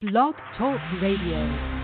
Blog Talk Radio.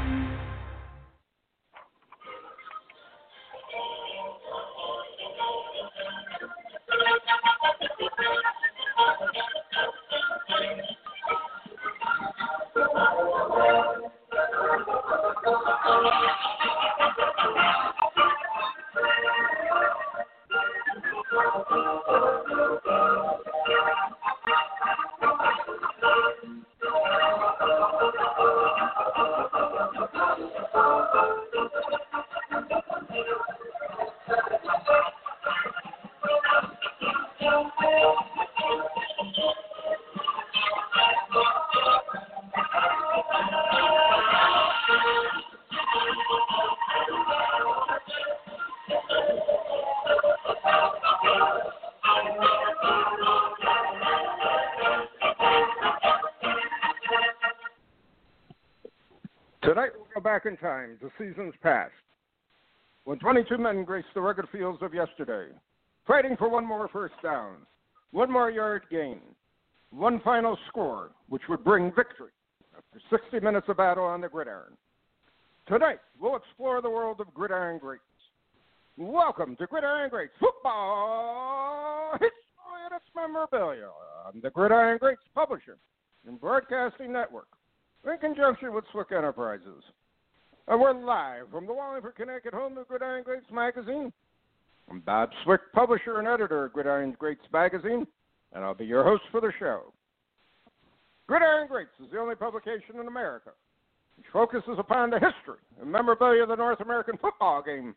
In time to seasons past, when 22 men graced the rugged fields of yesterday, fighting for one more first down, one more yard gain, one final score, which would bring victory after 60 minutes of battle on the gridiron. Tonight, we'll explore the world of gridiron greats. Welcome to Gridiron Greats Football History and its Memorabilia. I'm the Gridiron Greats publisher and broadcasting network in conjunction with Swick Enterprises. And we're live from the Wallingford, Connecticut home of Gridiron Greats magazine. I'm Bob Swick, publisher and editor of Gridiron Greats magazine, and I'll be your host for the show. Gridiron Greats is the only publication in America which focuses upon the history and memorabilia of the North American football game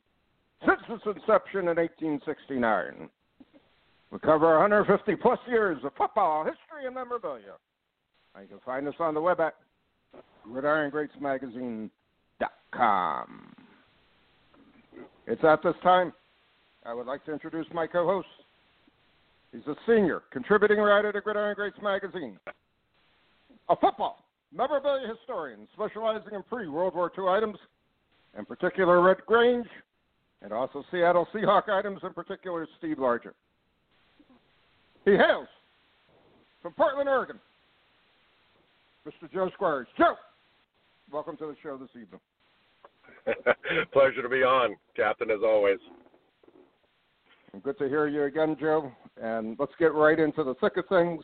since its inception in 1869. We cover 150 plus years of football history and memorabilia. And you can find us on the web at Gridiron Greats Magazine com. It's at this time I would like to introduce my co host. He's a senior contributing writer to Gridiron Greats magazine, a football memorabilia historian specializing in pre World War II items, in particular Red Grange, and also Seattle Seahawk items, in particular Steve Largent. He hails from Portland, Oregon. Mr. Joe Squires. Joe, welcome to the show this evening. Pleasure to be on, Captain, as always. Good to hear you again, Joe. And let's get right into the thick of things.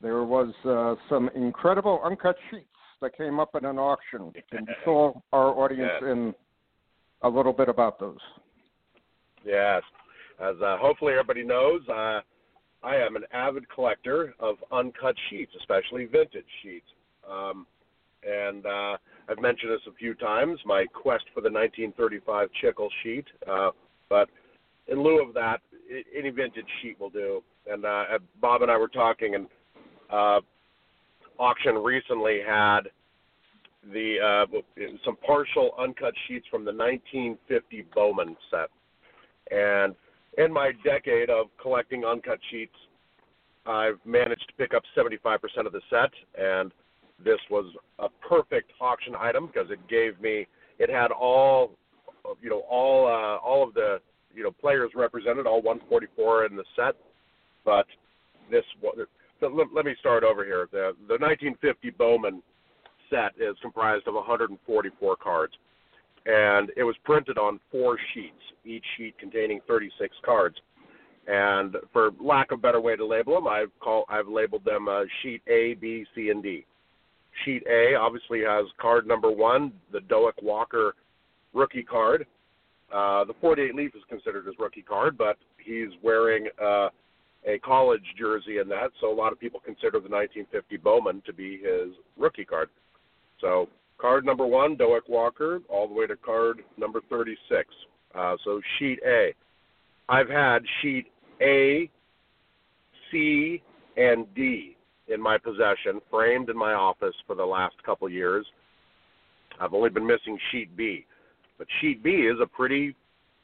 There was uh, some incredible uncut sheets that came up in an auction. Can you fill our audience yes. in a little bit about those? Yes. As uh, hopefully everybody knows, uh, I am an avid collector of uncut sheets, especially vintage sheets. Um, and uh, I've mentioned this a few times, my quest for the 1935 Chicle sheet. Uh, but in lieu of that, any vintage sheet will do. And uh, Bob and I were talking, and uh, auction recently had the uh, some partial uncut sheets from the 1950 Bowman set. And in my decade of collecting uncut sheets, I've managed to pick up 75% of the set, and this was a perfect auction item because it gave me it had all you know all uh, all of the you know players represented all 144 in the set. But this so let, let me start over here. The the 1950 Bowman set is comprised of 144 cards. And it was printed on four sheets each sheet containing 36 cards. And for lack of a better way to label them I've call I've labeled them uh, sheet A B C and D Sheet A obviously has card number one, the Doak Walker rookie card. Uh, the 48 leaf is considered his rookie card, but he's wearing uh, a college jersey in that, so a lot of people consider the 1950 Bowman to be his rookie card. So card number one, Doak Walker, all the way to card number 36. Uh, so sheet A. I've had sheet A, C, and D in my possession, framed in my office for the last couple years. I've only been missing sheet B, but sheet B is a pretty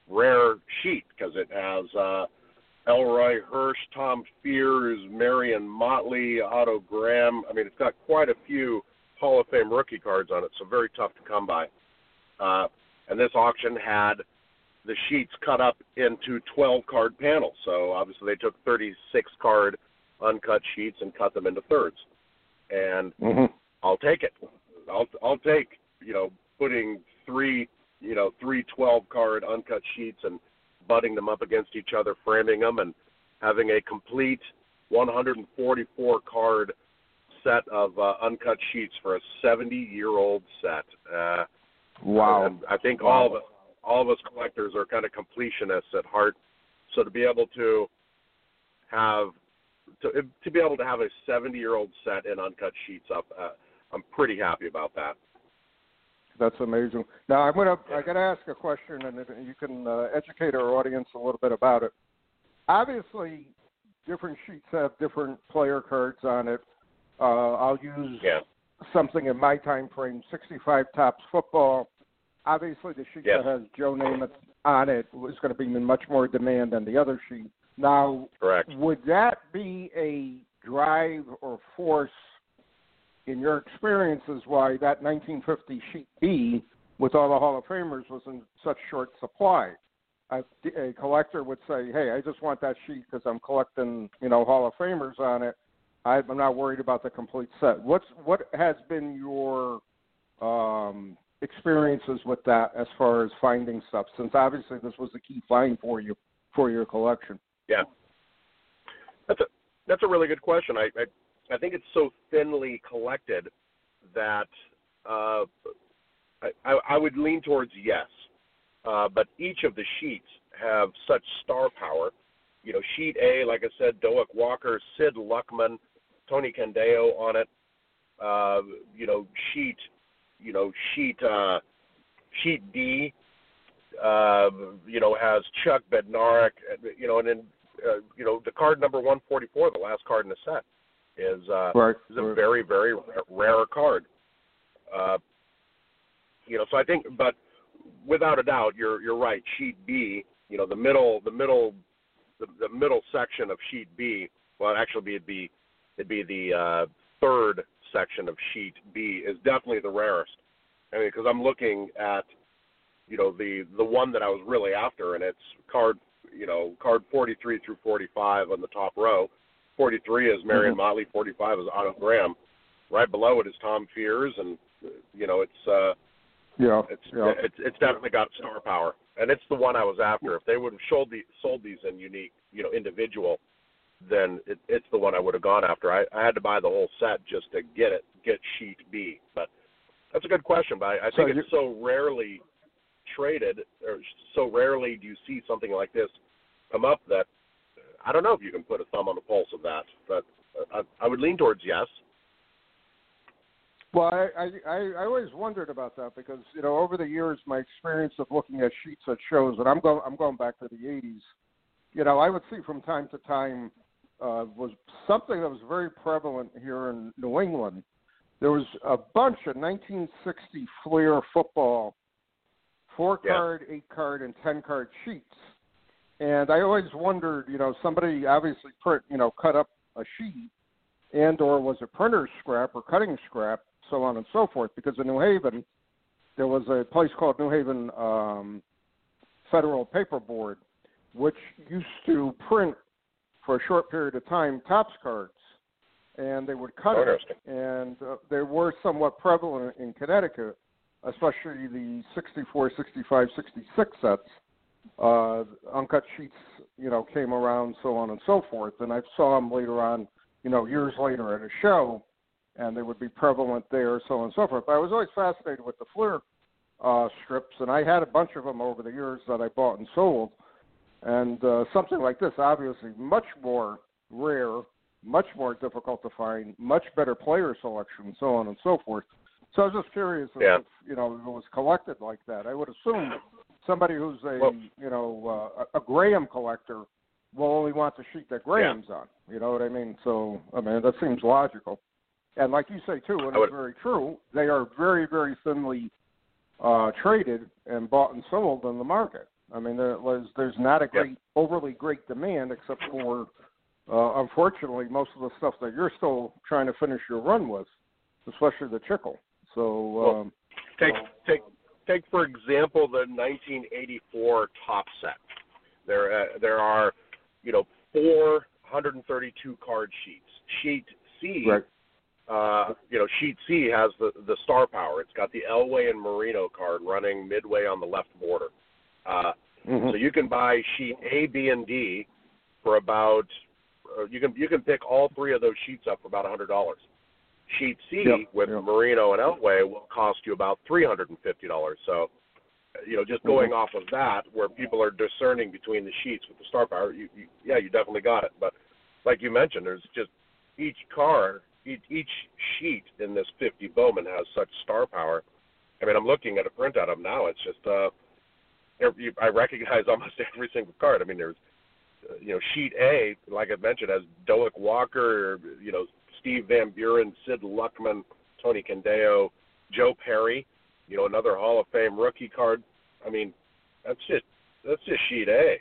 rare sheet because it has uh, Elroy Hirsch, Tom Fears, Marion Motley, Otto Graham. I mean, it's got quite a few Hall of Fame rookie cards on it, so very tough to come by. Uh, and this auction had the sheets cut up into 12 card panels. So obviously they took 36 card uncut sheets and cut them into thirds. And Mm-hmm. I'll take it. I'll I'll take you know putting three you know three 12 card uncut sheets and butting them up against each other, framing them, and having a complete 144 card set of uh, uncut sheets for a 70 year old set. Uh, Wow. and I think all of us, all of us collectors are kind of completionists at heart. So to be able to have to to be able to have a 70 year old set in uncut sheets up, uh, I'm pretty happy about that. That's amazing. Now I'm gonna I gotta ask a question, and you can uh, educate our audience a little bit about it. Obviously, different sheets have different player cards on it. Uh, I'll use Yeah. something in my time frame, 65 Topps football. Obviously, the sheet Yes. that has Joe Namath on it is going to be in much more demand than the other sheet. Now, Correct. would that be a drive or force in your experiences why that 1950 sheet B with all the Hall of Famers was in such short supply? A, a collector would say, "Hey, I just want that sheet because I'm collecting, you know, Hall of Famers on it. I'm not worried about the complete set." What's what has been your um, experiences with that as far as finding stuff? Since obviously this was a key find for you for your collection. Yeah. That's a that's a really good question. I I, I think it's so thinly collected that uh, I, I would lean towards yes. Uh, but each of the sheets have such star power. You know, sheet A, like I said, Doak Walker, Sid Luckman, Tony Canadeo on it. Uh, you know, sheet, you know, sheet, uh, sheet D, uh, you know, has Chuck Bednarik, you know, and then, uh, you know, the card number 144, the last card in the set, is uh, Right. is a very, very rare card. Uh, you know, so I think, but without a doubt, you're you're right. Sheet B, you know, the middle, the middle, the, the middle section of sheet B. Well, actually, it'd be it'd be the uh, third section of sheet B is definitely the rarest. I mean, because I'm looking at, you know, the the one that I was really after, and it's card, you know, card 43 through 45 on the top row. 43 is Marion Mhm. Motley. 45 is Otto Graham. Right below it is Tom Fears, and you know, it's uh, Yeah. it's yeah. it's it's definitely got star power, and it's the one I was after. If they would have sold the sold these in unique, you know, individual, then it, it's the one I would have gone after. I, I had to buy the whole set just to get it, get sheet B. But that's a good question. But I, I So think you- it's so rarely traded, or so rarely do you see something like this come up that I don't know if you can put a thumb on the pulse of that. But I, I would lean towards yes. Well, I, I I always wondered about that because you know over the years my experience of looking at sheets at shows, and I'm going I'm going back to the '80s. You know, I would see from time to time uh, was something that was very prevalent here in New England. There was a bunch of 1960 Fleer football, four Yeah. card, eight card, and ten card sheets. And I always wondered, you know, somebody obviously print, you know, cut up a sheet and or was it printer's scrap or cutting scrap, so on and so forth. Because in New Haven, there was a place called New Haven um, Federal Paper Board, which used to print for a short period of time Topps cards, and they would cut it. And uh, they were somewhat prevalent in Connecticut, especially the 64, 65, 66 sets. Uh, uncut sheets, you know, came around, so on and so forth. And I saw them later on, you know, years later at a show, and they would be prevalent there, so on and so forth. But I was always fascinated with the Fleer uh, strips, and I had a bunch of them over the years that I bought and sold. And uh, something like this, obviously, much more rare, much more difficult to find, much better player selection, so on and so forth. So I was just curious Yeah. if you know if it was collected like that. I would assume somebody who's a Well- you know uh, a Graham collector will only want the sheet that Graham's on. You know what I mean? So I mean that seems logical. And like you say too, and it's very true, they are very, very thinly uh, traded and bought and sold in the market. I mean, there was, there's not a Yeah. great, overly great demand, except for, uh, unfortunately, most of the stuff that you're still trying to finish your run with, especially the chicle. So, Well, um, Take take take for example the 1984 top set. There uh, there are you know 432 card sheets. Sheet C, right, uh, you know sheet C has the the star power. It's got the Elway and Marino card running midway on the left border. Uh, Mhm. So you can buy sheet A, B, and D for about uh, you can you can pick all three of those sheets up for about a hundred dollars. Sheet C Yep, with yep. Marino and Elway will cost you about three hundred and fifty dollars. So, you know, just going off of that, where people are discerning between the sheets with the star power, you, you, yeah, you definitely got it. But like you mentioned, there's just each car, each, each sheet in this 50 Bowman has such star power. I mean, I'm looking at a printout of them now. It's just, uh, every, I recognize almost every single card. I mean, there's, uh, you know, sheet A, like I mentioned, has Doak Walker, you know, Steve Van Buren, Sid Luckman, Tony Canadeo, Joe Perry, you know, another Hall of Fame rookie card. I mean, that's just that's just sheet A.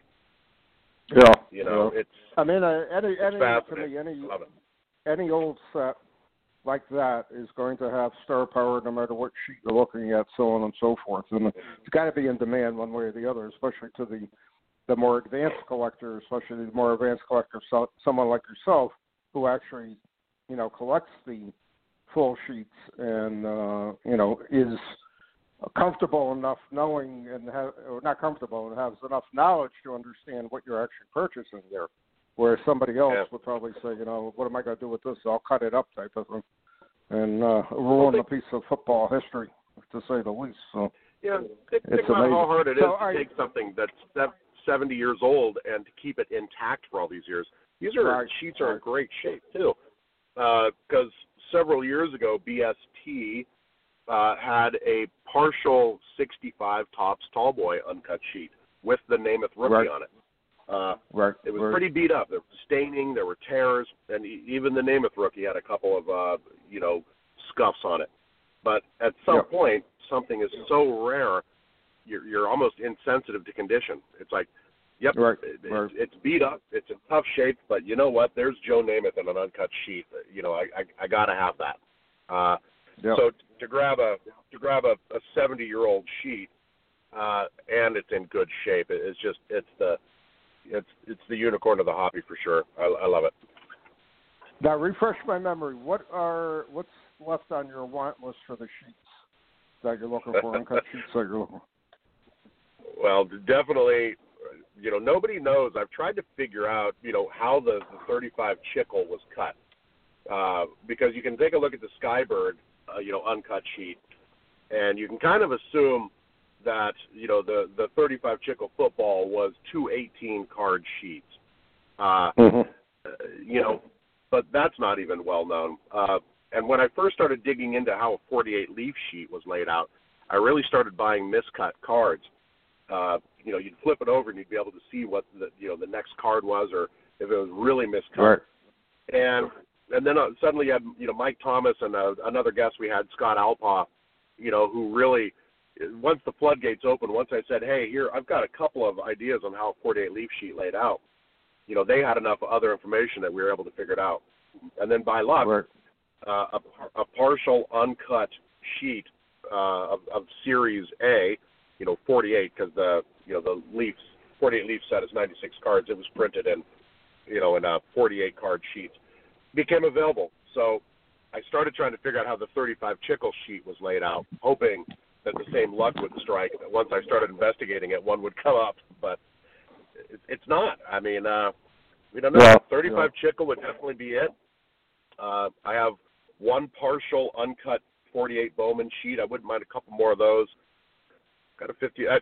yeah, You know, yeah. it's I mean, uh, any, any, to me, any, I love it. any old set like that is going to have star power no matter what sheet you're looking at, so on and so forth. And it's got to be in demand one way or the other, especially to the the more advanced collector, especially the more advanced collector, so, someone like yourself who actually, you know, collects the full sheets and uh, you know is comfortable enough knowing and have, or not comfortable and has enough knowledge to understand what you're actually purchasing there. Whereas somebody else Yeah. would probably say, you know, what am I going to do with this? I'll cut it up type of thing, and uh, ruin they- a piece of football history, to say the least. So Yeah, think, It's think about how hard it is So to are- take something that's sev- 70 years old and to keep it intact for all these years. These are Right, sheets are in great shape too, because several years ago BST uh, had a partial 65 Topps tallboy uncut sheet with the Namath rookie Right. on it. Uh, right, it was right. pretty beat up. There was staining, there were tears, and e- even the Namath rookie had a couple of uh, you know scuffs on it. But at some Yeah. point, something is so rare, you're you're almost insensitive to condition. It's like, yep, Right, it, it- right. it's beat up, it's in tough shape, but you know what? There's Joe Namath in an uncut sheet. You know, I I, I gotta have that. Uh, Yep. So to grab a to grab a, a 70 year old sheet, uh, and it's in good shape. It, it's just it's the it's it's the unicorn of the hobby for sure. I, I love it. Now refresh my memory. What are what's left on your want list for the sheets that you're looking for? Uncut sheets that you're looking. for? Well, definitely, you know, nobody knows. I've tried to figure out, you know, how the, the 35 chicle was cut, uh, because you can take a look at the Skybird, uh, you know, uncut sheet, and you can kind of assume that you know the the 35 chicle football was two 18 card sheets. Uh, uh, you know, but that's not even well known. Uh, and when I first started digging into how a 48 leaf sheet was laid out, I really started buying miscut cards. Uh, you know, you'd flip it over and you'd be able to see what the you know the next card was, or if it was really miscut. Right. And and then uh, suddenly you had you know Mike Thomas and uh, another guest we had Scott Alpaugh, you know, who really once the floodgates opened, once I said, hey, here I've got a couple of ideas on how a 48 leaf sheet laid out. You know, they had enough other information that we were able to figure it out. And then by luck, Right. uh, a, a partial uncut sheet uh, of, of Series A, you know, 48 because the you know the Leafs 48 Leaf set is 96 cards. It was printed in you know in a 48 card sheet. Became available, so I started trying to figure out how the 35 chicle sheet was laid out, hoping that the same luck would strike. That once I started investigating it, one would come up, but it, it's not. I mean, uh, we don't know. Yeah, 35 chicle would definitely be it. Uh, I have one partial uncut 48 Bowman sheet. I wouldn't mind a couple more of those. Got a 50. I,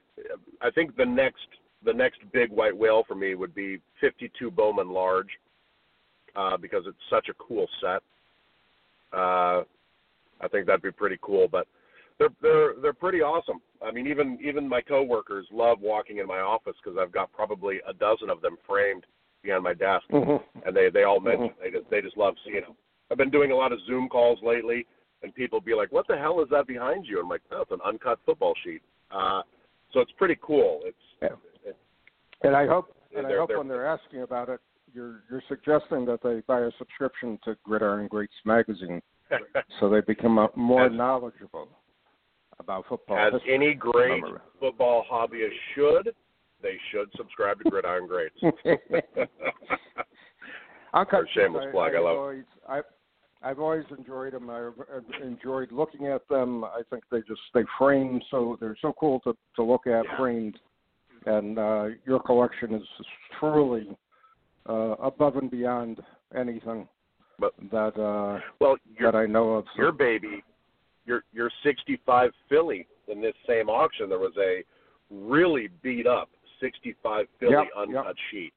I think the next the next big white whale for me would be 52 Bowman large uh, because it's such a cool set. Uh, I think that'd be pretty cool, but they're they're they're pretty awesome. I mean, even even my coworkers love walking in my office because I've got probably a dozen of them framed behind my desk Mhm. and they they all mention they just they just love seeing them. I've been doing a lot of Zoom calls lately, and people be like, "What the hell is that behind you?" I'm like, "Oh, an uncut football sheet." Uh, so it's pretty cool. It's Yeah. And I hope, and I hope when they're asking about it, you're you're suggesting that they buy a subscription to Gridiron Greats magazine so they become more As- knowledgeable about football. as history. any great football hobbyist should. They should subscribe to Gridiron Greats. Uncut shameless plug, I I've love it. always, I, I've always enjoyed them. I've enjoyed looking at them. I think they just they frame so they're so cool to to look at Yeah. framed, and uh, your collection is truly uh, above and beyond anything But- that uh, well, your that I know of. So- your baby, your your 65 Philly in this same auction, there was a really beat up 65 Philly Yep, uncut yep. sheet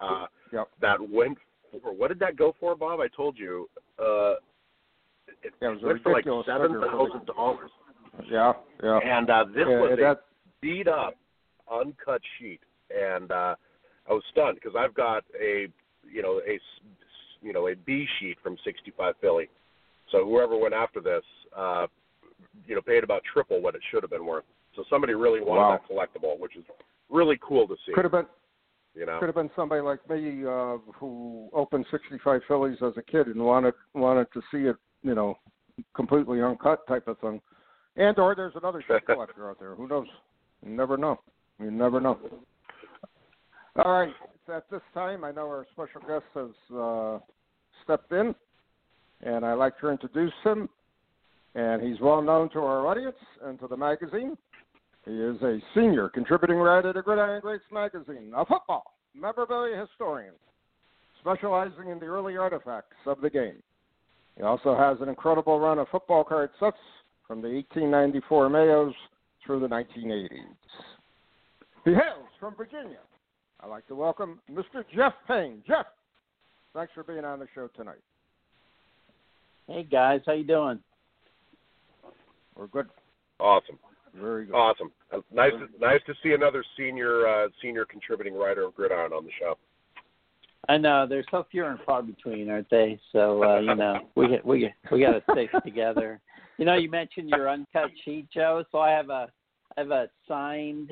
uh, Yep. that went for what did that go for, Bob? I told you. Uh, it Yeah, it was went for like seven thousand dollars, yeah, yeah. and uh, this Yeah, was a beat up, uncut sheet, and uh, I was stunned because I've got a you know a s- you know a B sheet from 65 Philly, so whoever went after this, uh, you know, paid about triple what it should have been worth. So somebody really wanted Wow. that collectible, which is really cool to see. could have been you know, could have been somebody like me uh, who opened 65 Phillies as a kid and wanted wanted to see it, you know, completely uncut type of thing. And or there's another shit collector out there. Who knows? You never know. You never know. All right. At this time, I know our special guest has uh, stepped in, and I'd like to introduce him. And he's well known to our audience and to the magazine. He is a senior contributing writer to Gridiron Greats magazine, a football memorabilia historian, specializing in the early artifacts of the game. He also has an incredible run of football card sets from the 1894 Mayos through the 1980s. He hails from Virginia. I'd like to welcome Mr. Jeff Payne. Jeff, thanks for being on the show tonight. Hey guys, how you doing? We're good. awesome, Very good. awesome. Uh, Nice, to, nice to see another senior uh, senior contributing writer of Gridiron on the show. I know they're so few and far between, aren't they? So uh, you know, we get we get we got to stick together. You know, you mentioned your uncut sheet, Joe. So I have a I have a signed,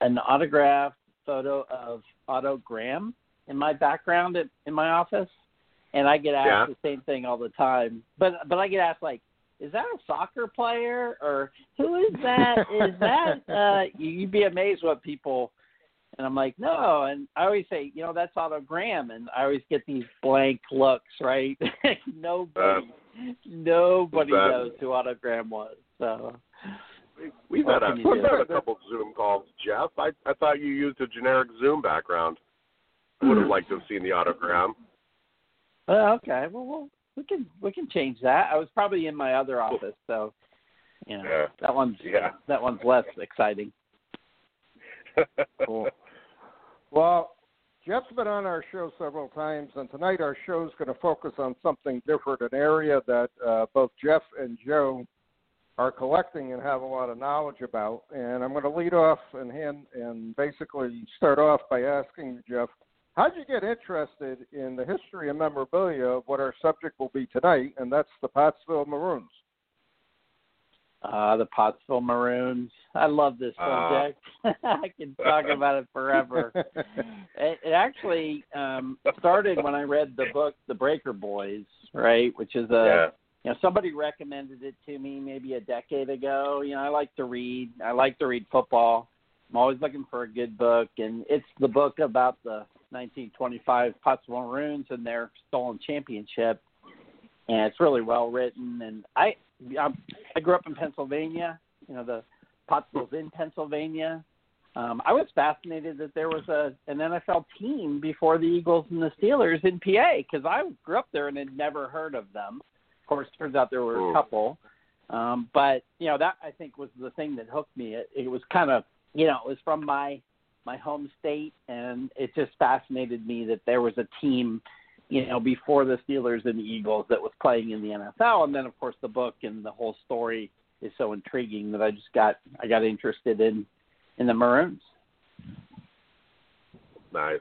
an autographed photo of Otto Graham in my background at, in my office, and I get asked Yeah. the same thing all the time. But but I get asked like, is that a soccer player or who is that? is that uh, you, you'd be amazed what people and I'm like, no. And I always say, you know, that's Otto Graham. And I always get these blank looks, right? nobody, nobody that- knows who Otto Graham was. So, We've had a, can you we've had a couple Zoom calls, Jeff. I I thought you used a generic Zoom background. I would have liked to have seen the autogram. well, okay. Well, well, we can we can change that. I was probably in my other office, so you know Yeah. that one's Yeah. that one's less exciting. Cool. Well, Jeff's been on our show several times, and tonight our show is going to focus on something different, an area that uh, both Jeff and Joe are collecting and have a lot of knowledge about. And I'm going to lead off and hand and basically start off by asking you, Jeff, how'd you get interested in the history and memorabilia of what our subject will be tonight, and that's the Pottsville Maroons? Uh, the Pottsville Maroons. I love this Ah. subject. I can talk about it forever. It, it actually um, started when I read the book The Breaker Boys, right? Which is a yeah. you know somebody recommended it to me maybe a decade ago. You know, I like to read. I like to read football. I'm always looking for a good book, and it's the book about the 1925 Pottsville Maroons and their stolen championship. And it's really well written. And I I'm, I grew up in Pennsylvania. You know, the Pottsville's in Pennsylvania. Um, I was fascinated that there was a an NFL team before the Eagles and the Steelers in PA because I grew up there and had never heard of them. Of course, turns out there were a couple, um, but you know that I think was the thing that hooked me. It, it was kind of you know it was from my my home state, and it just fascinated me that there was a team you know before the Steelers and the Eagles that was playing in the NFL, and then of course the book and the whole story is so intriguing that I just got I got interested in in the Maroons. Nice.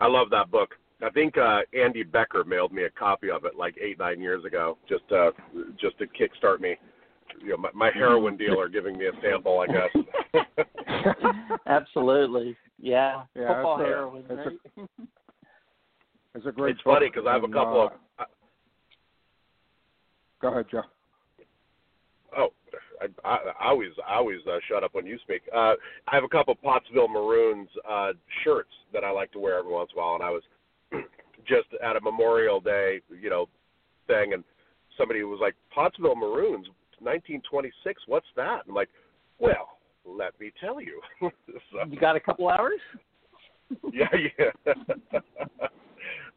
I love that book. I think uh, Andy Becker mailed me a copy of it like eight nine years ago, just uh, just to kickstart me. You know, my, my heroin dealer giving me a sample, I guess. Absolutely, yeah. Yeah, Football it's a- heroin, it's a- It's a great. it's funny because I have a couple uh, of. uh, Go ahead, Joe. Oh, I, I, I always I always uh, shut up when you speak. Uh, I have a couple of Pottsville Maroons uh, shirts that I like to wear every once in a while, and I was just at a Memorial Day, you know, thing, and somebody was like, "Pottsville Maroons, 1926. What's that?" I'm like, "Well, let me tell you." so, You got a couple hours? yeah, yeah.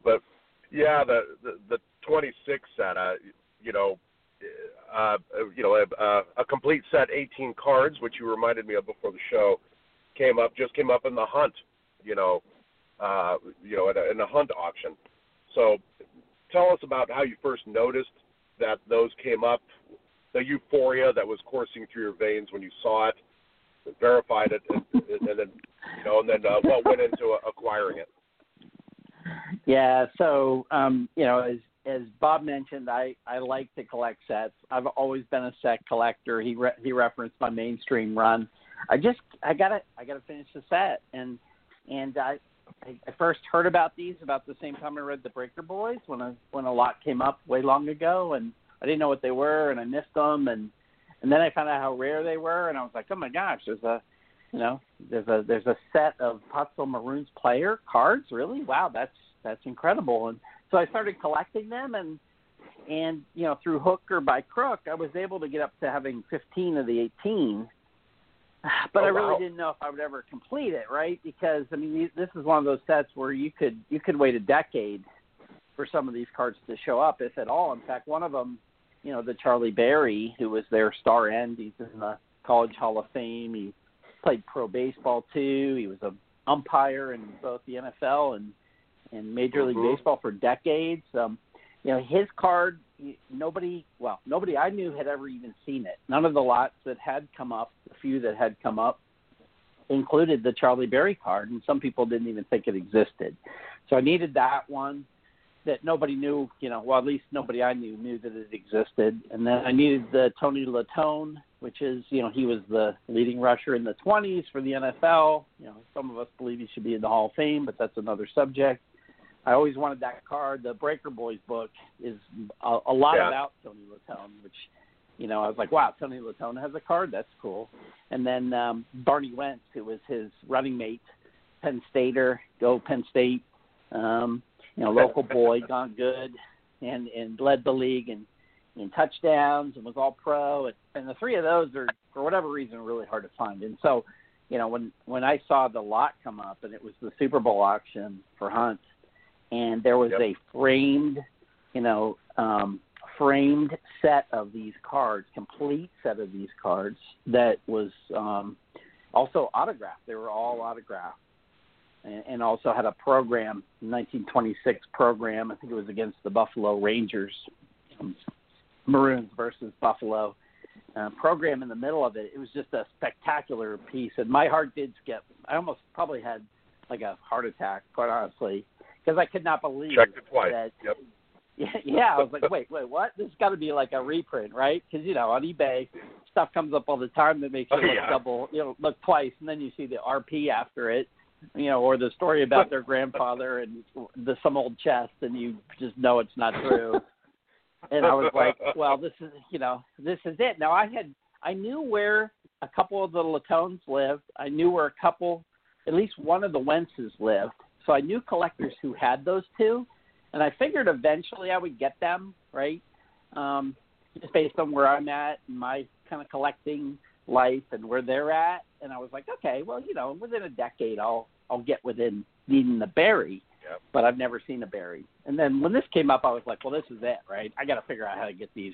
but yeah, the the, the 26 set, uh, you know, uh, you know, a, a, a complete set, 18 cards, which you reminded me of before the show, came up, just came up in the hunt, you know, uh, you know, at a, in a hunt auction. So, tell us about how you first noticed that those came up, the euphoria that was coursing through your veins when you saw it, verified it, and, and then, you know, and then uh, what went into uh, acquiring it. Yeah, so um, you know, as as Bob mentioned, I I like to collect sets. I've always been a set collector. He re- he referenced my mainstream run. I just I gotta I gotta finish the set, and and I I I first heard about these about the same time I read the Breaker Boys when a when a lot came up way long ago, and I didn't know what they were, and I missed them, and and then I found out how rare they were, and I was like, oh my gosh, there's a you know there's a there's a set of Pottsville Maroons player cards, really? Wow, that's that's incredible, and so I started collecting them, and and you know through hook or by crook, I was able to get up to having 15 of the 18. But Oh, I really wow. didn't know if I would ever complete it, right? Because I mean, this is one of those sets where you could you could wait a decade for some of these cards to show up, if at all. In fact, one of them, you know, the Charlie Berry, who was their star end, he's in the College Hall of Fame. He played pro baseball too. He was an umpire in both the NFL and and Major League Mhm. Baseball for decades. Um, you know, his card, nobody, well, nobody I knew had ever even seen it. None of the lots that had come up, the few that had come up, included the Charlie Berry card, and some people didn't even think it existed. So I needed that one that nobody knew, you know, well, at least nobody I knew knew that it existed. And then I needed the Tony Latone, which is, you know, he was the leading rusher in the 20s for the NFL. You know, some of us believe he should be in the Hall of Fame, but that's another subject. I always wanted that card. The Breaker Boys book is a, a lot Yeah. about Tony Latone, which, you know, I was like, wow, Tony Latone has a card. That's cool. And then um, Barney Wentz, who was his running mate, Penn Stater, go Penn State. Um, you know, local boy, gone good, and and led the league in in touchdowns and was all pro. And, and the three of those are, for whatever reason, really hard to find. And so, you know, when when I saw the lot come up, and it was the Super Bowl auction for Hunt, and there was Yep. a framed, you know, um, framed set of these cards, complete set of these cards that was um, also autographed. They were all autographed and, and also had a program, 1926 program. I think it was against the Buffalo Rangers, um, Maroons versus Buffalo. Uh, program in the middle of it. It was just a spectacular piece, and my heart did skip. I almost probably had like a heart attack, quite honestly, because I could not believe Checked it twice. that Yep. yeah, yeah, I was like, wait, wait, what? This has got to be like a reprint, right? Because you know, on eBay, stuff comes up all the time that makes you Oh, look yeah. double, you know, look twice, and then you see the RP after it, you know, or the story about their grandfather and the some old chest, and you just know it's not true. and I was like, well, this is, you know, this is it. Now I had, I knew where a couple of the Latones lived. I knew where a couple, at least one of the Wentzes lived. So I knew collectors who had those two and I figured eventually I would get them, right? Um, just based on where I'm at, and my kind of collecting life, and where they're at. And I was like, okay, well, you know, within a decade, I'll I'll get within needing the berry. Yep. But I've never seen a berry. And then when this came up, I was like, well, this is it, right? I got to figure out how to get these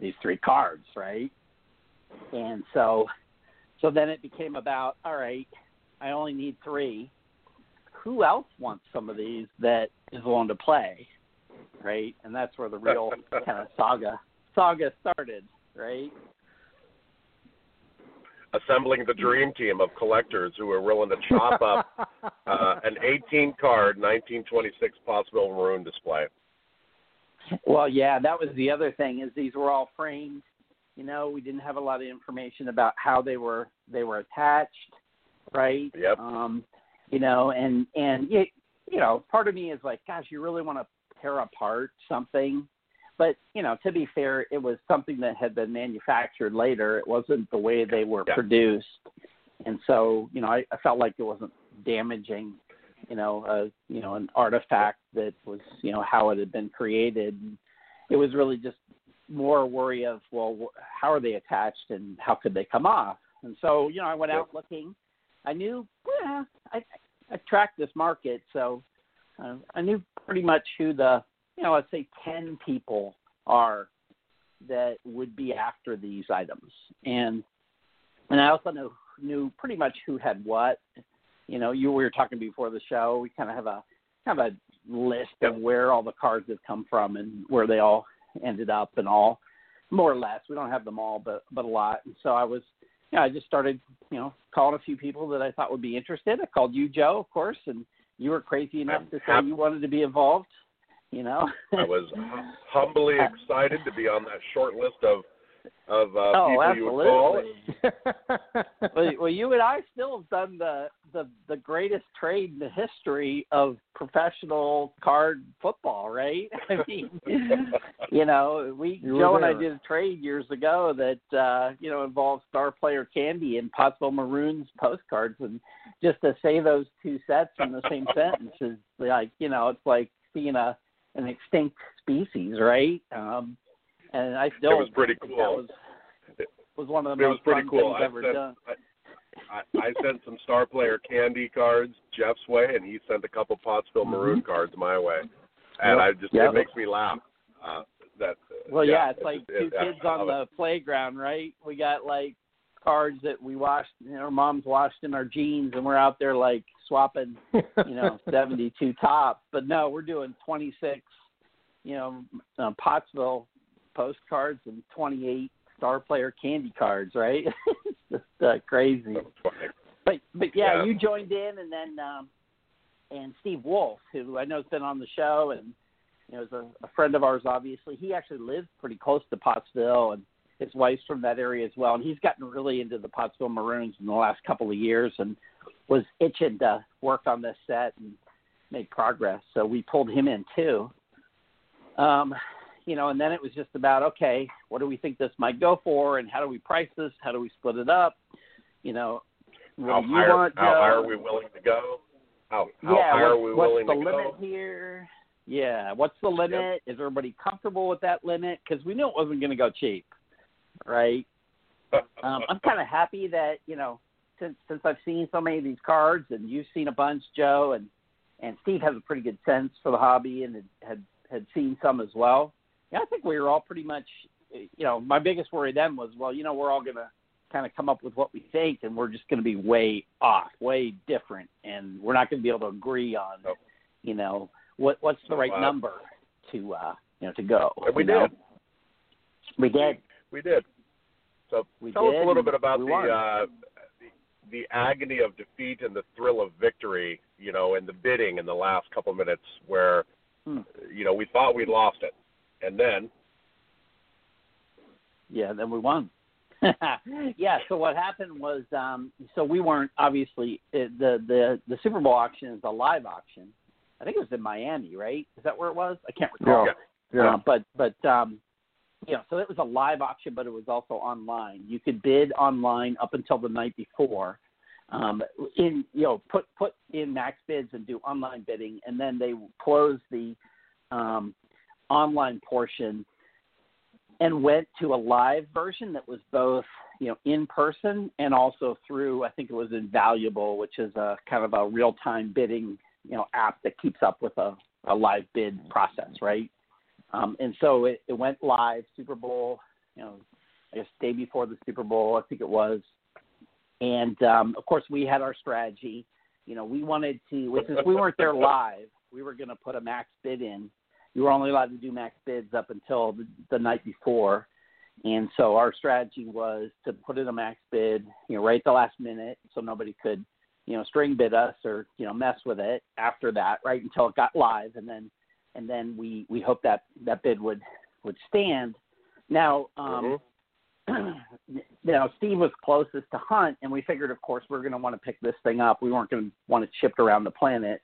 these three cards, right? And so, so then it became about, all right, I only need three who else wants some of these that is willing to play, right? And that's where the real kind of saga saga started, right? Assembling the dream team of collectors who are willing to chop up uh, an 18 card 1926 Pottsville Maroon display. Well, yeah, that was the other thing is these were all framed. You know, we didn't have a lot of information about how they were they were attached, right? Yep. Um, you know, and and you, you know, part of me is like, gosh, you really want to tear apart something, but you know, to be fair, it was something that had been manufactured later. It wasn't the way they were Yeah. produced, and so you know, I, I felt like it wasn't damaging you know, a you know, an artifact that was, you know, how it had been created. It was really just more worry of, well, how are they attached and how could they come off? And so, you know, I went out looking. I knew, yeah, I, I tracked this market, so uh, I knew pretty much who the, you know, let's say ten people are that would be after these items, and and I also knew knew pretty much who had what you know, you we were talking before the show. We kind of have a kind of a list of where all the cards have come from and where they all ended up and all, more or less. We don't have them all, but but a lot. And so I was, you know, I just started, you know, calling a few people that I thought would be interested. I called you, Joe, of course, and you were crazy enough to say you wanted to be involved. You know, I was hum- humbly excited to be on that short list of of uh, oh, people you would call. absolutely. well, well, you and I still have done the, the the greatest trade in the history of professional card football, right? I mean, you know, we You Joe and I did a trade years ago that uh, you know involved star player candy and Pottsville Maroons postcards, and just to say those two sets in the same sentence is like you know it's like seeing a an extinct species, right? Um, and I still It was pretty cool. That was was one of the It was most pretty fun cool. things I ever sent, done. I, I, I sent some star player candy cards Jeff's way, and he sent a couple Pottsville Maroon cards my way, and I just Yep. it makes me laugh. Uh, that uh, Well, yeah, it's it like two it- I kids on love the playground, right? We got like cards that we washed, you know, our moms washed in our jeans, and we're out there like swapping, you know, seventy-two Topps. But no, we're doing twenty-six, you know, um, Pottsville postcards and twenty-eight star player candy cards, right? it's just uh, crazy. it. That's funny. But but yeah, Yeah. you joined in, and then um, and Steve Wolf, who I know has been on the show, and you know is a, a friend of ours. Obviously, he actually lives pretty close to Pottsville, and his wife's from that area as well. And he's gotten really into the Pottsville Maroons in the last couple of years, and was itching to work on this set and make progress. So we pulled him in too. Um, you know, and then it was just about okay, what do we think this might go for, and how do we price this? How do we split it up? You know, what How do you high, want, how high are we willing to go? How, how yeah, high are what's, we what's willing the limit here? Yeah, what's the limit? Is everybody comfortable with that limit? Because we knew it wasn't going to go cheap, right? Um, I'm kind of happy that you know since since I've seen so many of these cards, and you've seen a bunch, Joe, and and Steve has a pretty good sense for the hobby, and had had, had seen some as well. Yeah, I think we were all pretty much, you know, my biggest worry then was, well, you know, we're all going to kind of come up with what we think, and we're just going to be way off, way different, and we're not going to be able to agree on, Nope. you know, what what's the right Wow. number to, uh, you know, to go. We you know? did. We did. We did. So We tell us a little bit about the, uh, the the agony of defeat and the thrill of victory. You know, and the bidding in the last couple of minutes where, Hmm. you know, we thought we'd lost it, and then Yeah, then we won. yeah. So what happened was, um, so we weren't obviously it, the the the Super Bowl auction is a live auction. I think it was in Miami, right? Is that where it was? I can't recall. Yeah. Yeah. Uh, but but um, you know, so it was a live auction, but it was also online. You could bid online up until the night before. Um, in you know, put put in max bids and do online bidding, and then they close the um, online portion and went to a live version that was both you know in person and also through I think it was Invaluable, which is a kind of a real time bidding you know app that keeps up with a, a live bid process, right? Um, and so it, it went live Super Bowl, you know, I guess day before the Super Bowl, I think it was. And um, of course, we had our strategy. You know, we wanted to, is we weren't there live. We were going to put a max bid in. You were only allowed to do max bids up until the, the night before. And so our strategy was to put in a max bid, you know, right at the last minute, so nobody could, you know, string bid us or you know mess with it after that, right until it got live, and then and then we we hope that that bid would would stand. Now, um, you know, Steve was closest to Hunt, and we figured, of course, we are going to want to pick this thing up. We weren't going to want it shipped around the planet,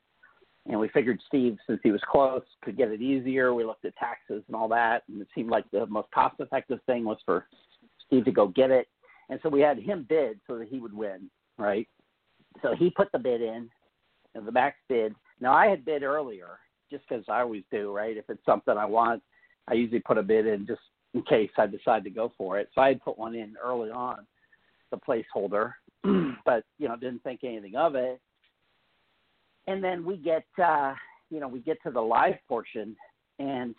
and we figured Steve, since he was close, could get it easier. We looked at taxes and all that, and it seemed like the most cost-effective thing was for Steve to go get it, and so we had him bid so that he would win, right? So he put the bid in, the max bid. Now I had bid earlier, just because I always do, right? If it's something I want, I usually put a bid in just in case I decide to go for it. So I had put one in early on, the placeholder, but you know didn't think anything of it. And then we get, uh, you know, we get to the live portion, and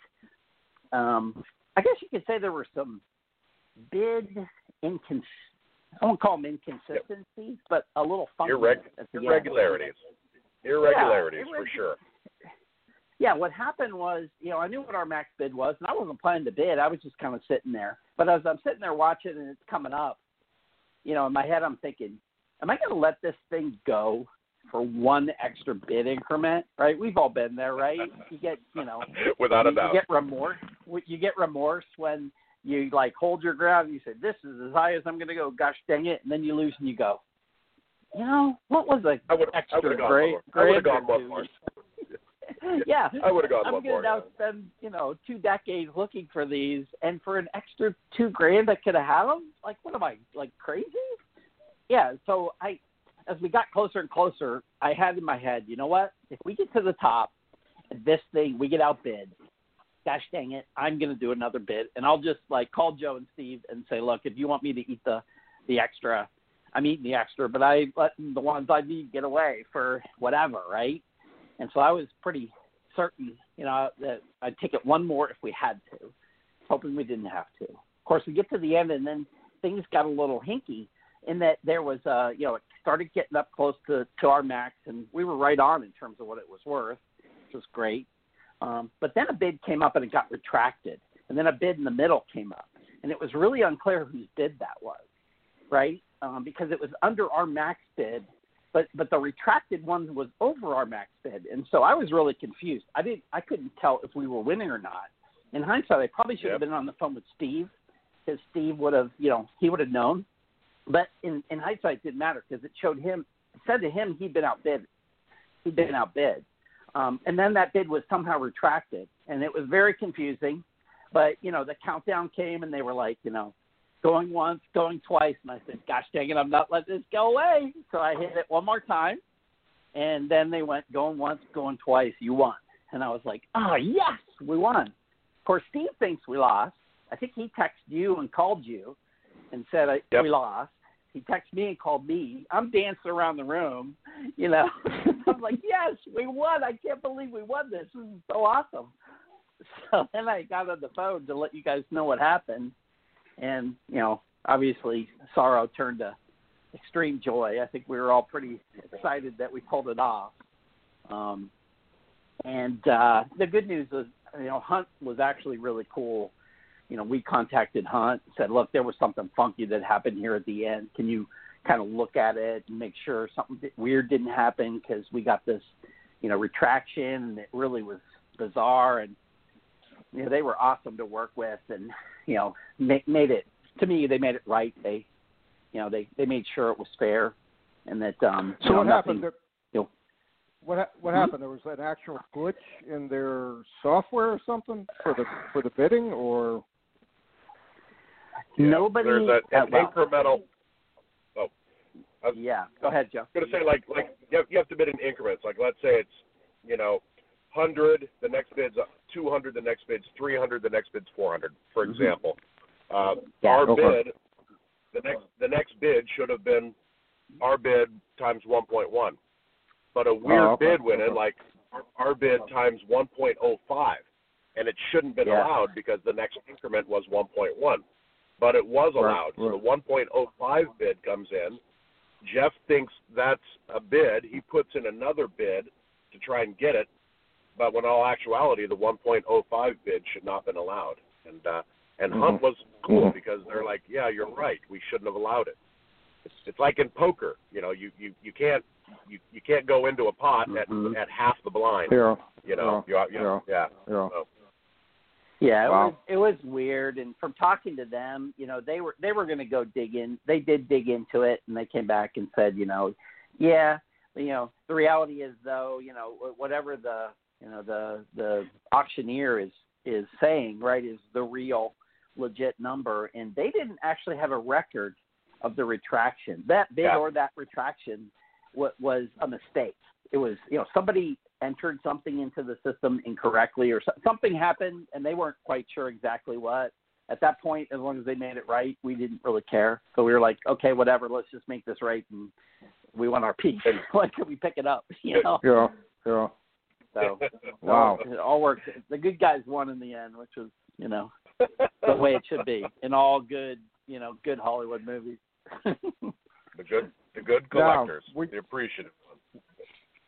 um, I guess you could say there were some bid incons. I won't call them inconsistencies, yep. but a little funky. Irreg- irregularities. Irregularities yeah, for sure yeah, what happened was, you know, I knew what our max bid was, and I wasn't planning to bid. I was just kind of sitting there. But as I'm sitting there watching and it's coming up, you know, in my head I'm thinking, am I going to let this thing go for one extra bid increment? Right? We've all been there, right? You get, you know, without a doubt, you get remorse. You get remorse when you like hold your ground and you say, "This is as high as I'm going to go." Gosh dang it! And then you lose and you go, you know, what was a I would, extra I gone great? I would have gone one more. yeah, I would have gone I'm one gonna now yeah. spend you know two decades looking for these, and for an extra two grand, I could have had them. Like, what am I like crazy? Yeah. So I, as we got closer and closer, I had in my head, you know what? If we get to the top, this thing we get outbid. Gosh dang it! I'm gonna do another bid, and I'll just like call Joe and Steve and say, look, if you want me to eat the the extra, I'm eating the extra, but I let the ones I need get away for whatever, right? And so I was pretty certain, you know, that I'd take it one more if we had to, hoping we didn't have to. Of course, we get to the end, and then things got a little hinky in that there was, uh, you know, it started getting up close to, to our max, and we were right on in terms of what it was worth, which was great. Um, but then a bid came up and it got retracted, and then a bid in the middle came up, and it was really unclear whose bid that was, right? Um, because it was under our max bid, but but the retracted one was over our max bid, and so I was really confused. I didn't I couldn't tell if we were winning or not. In hindsight, I probably should yep. have been on the phone with Steve, because Steve would have you know he would have known. But in in hindsight, it didn't matter because it showed him it said to him he'd been outbid. He'd been outbid, um, and then that bid was somehow retracted, and it was very confusing. But you know the countdown came, and they were like, you know, going once, going twice, and I said, "Gosh dang it, I'm not letting this go away." So I hit it one more time, and then they went going once, going twice. You won, and I was like, "Oh yes, we won." Of course, Steve thinks we lost. I think he texted you and called you, and said yep. we lost. He texted me and called me. I'm dancing around the room, you know. I'm like, "Yes, we won! I can't believe we won this. This is so awesome." So then I got on the phone to let you guys know what happened and you know, obviously sorrow turned to extreme joy. I think we were all pretty excited that we pulled it off. Um, and uh, the good news is, you know, Hunt was actually really cool. You know, we contacted Hunt, said, "Look, there was something funky that happened here at the end. Can you kind of look at it and make sure something weird didn't happen? Because we got this, you know, retraction, and it really was bizarre." And you know, they were awesome to work with, and you know, made, made it to me. They made it right. They, you know, they they made sure it was fair, and that. um So you know, what nothing, happened? There, you know, what ha- what Mhm. happened? There was an actual glitch in their software or something for the for the bidding, or Yeah, Nobody. There's a, uh, an well, incremental. Oh, was Yeah, go ahead, Joe. going to say like like you have, you have to bid in increments. Like let's say it's you know hundred, the next bid's two hundred, the next bid's three hundred, the next bid's four hundred, for Mhm. example. Uh, Yeah, our go it. bid, the next the next bid should have been our bid times one point one, but a weird Oh, okay. bid went in like our, our bid times one point oh five, and it shouldn't been Yeah. allowed because the next increment was one point one, but it was Right, allowed. So the one point oh five bid comes in. Jeff thinks that's a bid. He puts in another bid to try and get it, but when all actuality, the 1.05 bid should not have been allowed. And uh, and Mhm. Hunt was cool Mhm. because they're like, yeah, you're right, we shouldn't have allowed it. It's it's like in poker, you know, you you you can't you you can't go into a pot Mhm. at at half the blind. Yeah. You know, you, you know, yeah. Yeah. So, Yeah, it Wow. was it was weird. And from talking to them, you know, they were they were going to go dig in. They did dig into it, and they came back and said, you know, yeah, you know, the reality is though, you know, whatever the you know the the auctioneer is is saying, right, is the real legit number, and they didn't actually have a record of the retraction. That bid Yeah. or that retraction wa- was a mistake. It was, you know, somebody entered something into the system incorrectly or so, something happened and they weren't quite sure exactly what. At that point, as long as they made it right, we didn't really care. So we were like, okay, whatever, let's just make this right and we want our piece. like, can we pick it up? You know? Yeah. Yeah. So Wow. it all worked. The good guys won in the end, which was, you know, the way it should be in all good, you know, good Hollywood movies. the good the good Now, collectors, we- the appreciative. Ones.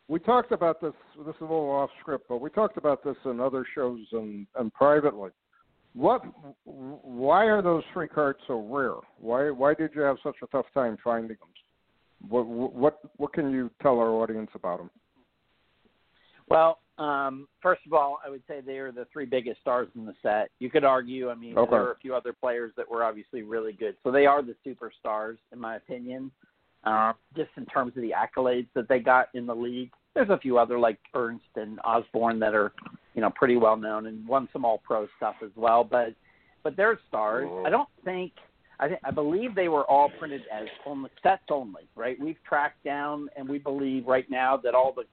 We talked about this. This is a little off script, but we talked about this in other shows and and privately. What? Why are those three cards so rare? Why? Why did you have such a tough time finding them? What? What? What can you tell our audience about them? Well, um, first of all, I would say they are the three biggest stars in the set. You could argue, I mean, Okay. there were a few other players that were obviously really good. So they are the superstars, in my opinion, uh, just in terms of the accolades that they got in the league. There's a few other like Ernst and Osborn that are, you know, pretty well known and won some All Pro stuff as well. But but they're stars. I don't think I think I believe they were all printed as only sets only, right? We've tracked down and we believe right now that all the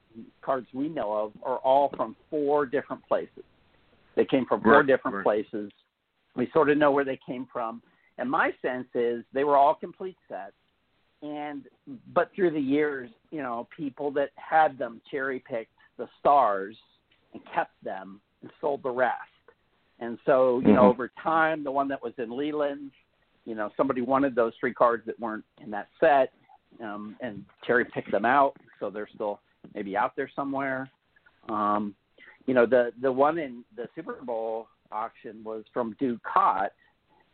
cards we know of are all from four different places. They came from four Right, different right. places. We sort of know where they came from. And my sense is they were all complete sets. And but through the years, you know, people that had them cherry picked the stars and kept them and sold the rest. And so, you know, Mhm. over time, the one that was in Leland's, you know, somebody wanted those three cards that weren't in that set, um, and cherry picked them out, so they're still maybe out there somewhere. Um, you know, the the one in the Super Bowl auction was from Ducat,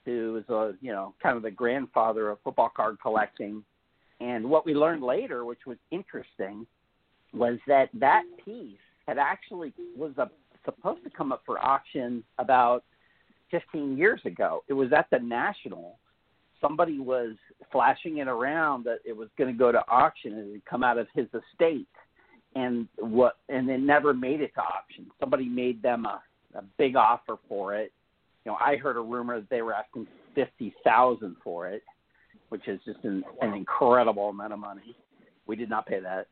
who is a you know kind of the grandfather of football card collecting. And what we learned later, which was interesting, was that that piece had actually was a, supposed to come up for auction about 15 years ago. It was at the National. Somebody was flashing it around that it was going to go to auction and it would come out of his estate, and what and it never made it to auction. Somebody made them a, a big offer for it. You know, I heard a rumor that they were asking fifty thousand for it, which is just an, an incredible amount of money. We did not pay that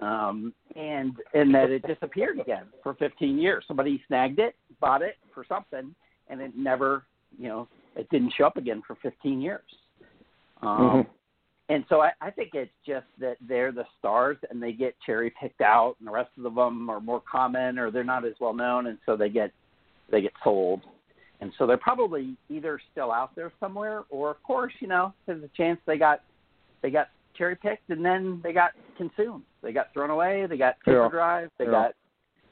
um, and and that it disappeared again for 15 years. Somebody snagged it, bought it for something, and it never, you know, it didn't show up again for 15 years. Um, Mhm. And so I, I think it's just that they're the stars and they get cherry picked out, and the rest of them are more common or they're not as well known, and so they get they get sold. And so they're probably either still out there somewhere, or of course, you know, there's a chance they got they got cherry picked and then they got consumed. They got thrown away. They got paper Yeah. drive. They Yeah. got,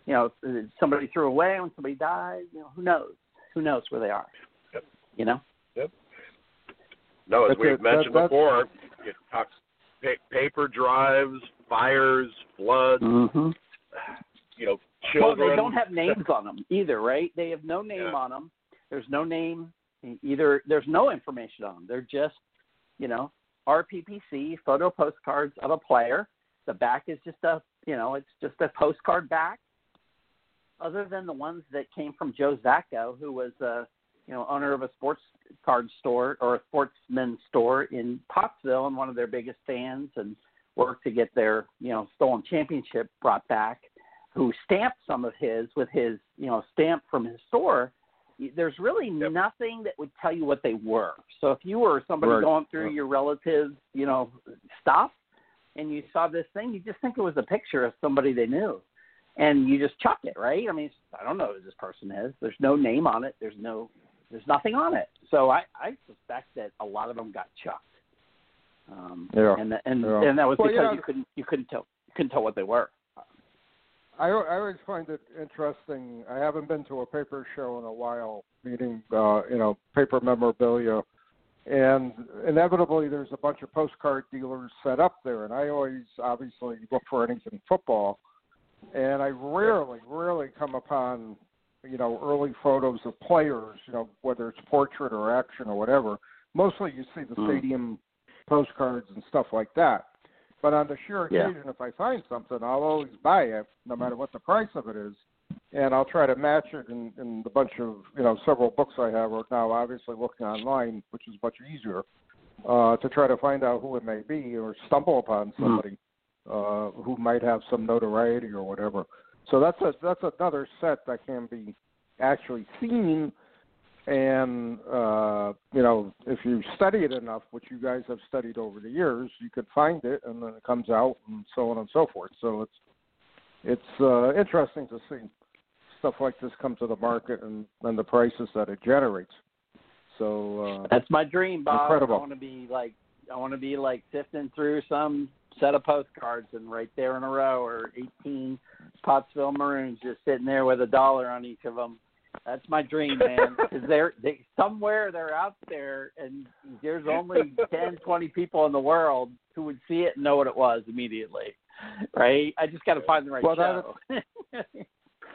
you know, somebody threw away when somebody died. You know, who knows? Who knows where they are? Yep. You know. Yep. No, as That's we've it. Mentioned that's- before, it talks pa- paper drives, fires, floods, Mm-hmm. you know, Well, they don't have names on them either, right? They have no name Yeah. on them. There's no name either. There's no information on them. They're just, you know, RPPC photo postcards of a player. The back is just a, you know, it's just a postcard back. Other than the ones that came from Joe Zacco, who was a, you know, owner of a sports card store or a sportsman store in Pottsville and one of their biggest fans, and worked to get their, you know, stolen championship brought back who stamped some of his with his, you know, stamp from his store, there's really Yep. nothing that would tell you what they were. So if you were somebody Right. going through Yeah. your relatives, you know, stuff, and you saw this thing, you just think it was a picture of somebody they knew, and you just chuck it, right? I mean, I don't know who this person is. There's no name on it. There's no, there's nothing on it. So I, I suspect that a lot of them got chucked. Um, Yeah. And and Yeah. and that was Well, you because know- you couldn't you couldn't tell couldn't tell what they were. I, I always find it interesting. I haven't been to a paper show in a while, meaning uh, you know paper memorabilia, and inevitably there's a bunch of postcard dealers set up there, and I always obviously look for anything football, and I rarely, rarely come upon you know early photos of players, you know whether it's portrait or action or whatever. Mostly you see the Mm. stadium postcards and stuff like that. But on the sheer Yeah. occasion, if I find something, I'll always buy it, no matter what the price of it is, and I'll try to match it in, in the bunch of you know several books I have. Or now, obviously, looking online, which is much easier, uh, to try to find out who it may be or stumble upon somebody uh, who might have some notoriety or whatever. So that's a that's another set that can be actually seen and uh you know if you study it enough which you guys have studied over the years you could find it and then it comes out and so on and so forth so it's it's uh interesting to see stuff like this come to the market and and the prices that it generates so uh That's my dream, Bob. Incredible. I want to be like I want to be like sifting through some set of postcards and right there in a row are 18 Pottsville Maroons just sitting there with a dollar on each of them. That's my dream, man. Because they're they, somewhere they're out there, and there's only 10, 20 people in the world who would see it and know what it was immediately, right? I just got to find the right Well, show.